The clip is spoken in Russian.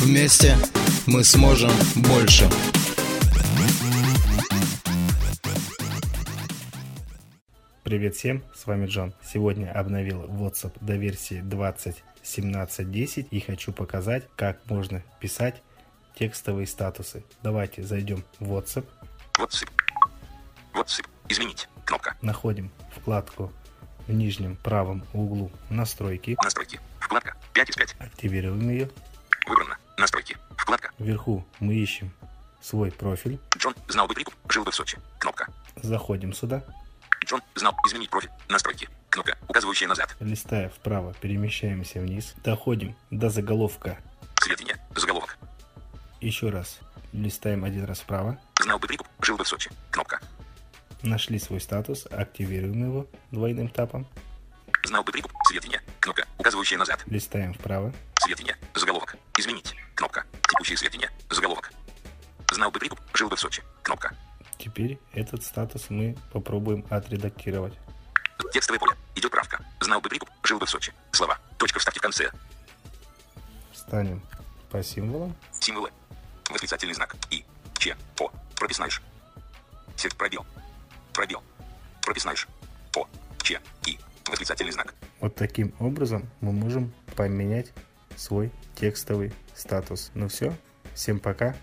Вместе мы сможем больше. Привет всем, с вами Джон. Сегодня обновил WhatsApp до версии 20.17.10 и хочу показать, как можно писать текстовые статусы. Давайте зайдем в WhatsApp. WhatsApp. WhatsApp. Изменить. Кнопка. Находим вкладку в нижнем правом углу «Настройки». Настройки. Вкладка. 5 из 5. Активируем ее. Выбрано. Вверху мы ищем свой профиль. Джон знал бы прикуп, жил бы в Сочи. Кнопка. Заходим сюда. Джон знал изменить профиль. Настройки. Кнопка, указывающая назад. Листая вправо, перемещаемся вниз. Доходим до заголовка. Сведения. Заголовок. Еще раз. Листаем один раз вправо. Знал бы прикуп, жил бы в Сочи. Кнопка. Нашли свой статус, активируем его двойным тапом. Знал бы прикуп, сведения. Кнопка, указывающая назад. Листаем вправо. Сведения. Заголовок. Текущие сведения. Заголовок. Знал бы прикуп, жил бы в Сочи. Кнопка. Теперь этот статус мы попробуем отредактировать. Текстовое поле. Идет правка. Знал бы прикуп, жил бы в Сочи. Слова. Точка вставки в конце. Встанем по символам. Символы. Восклицательный знак. И. Ч. По. Прописной ш. Сет пробел. Пробел. Прописной ш. По. Ч. И. Восклицательный знак. Вот таким образом мы можем поменять свой текстовый статус. Ну все, всем пока.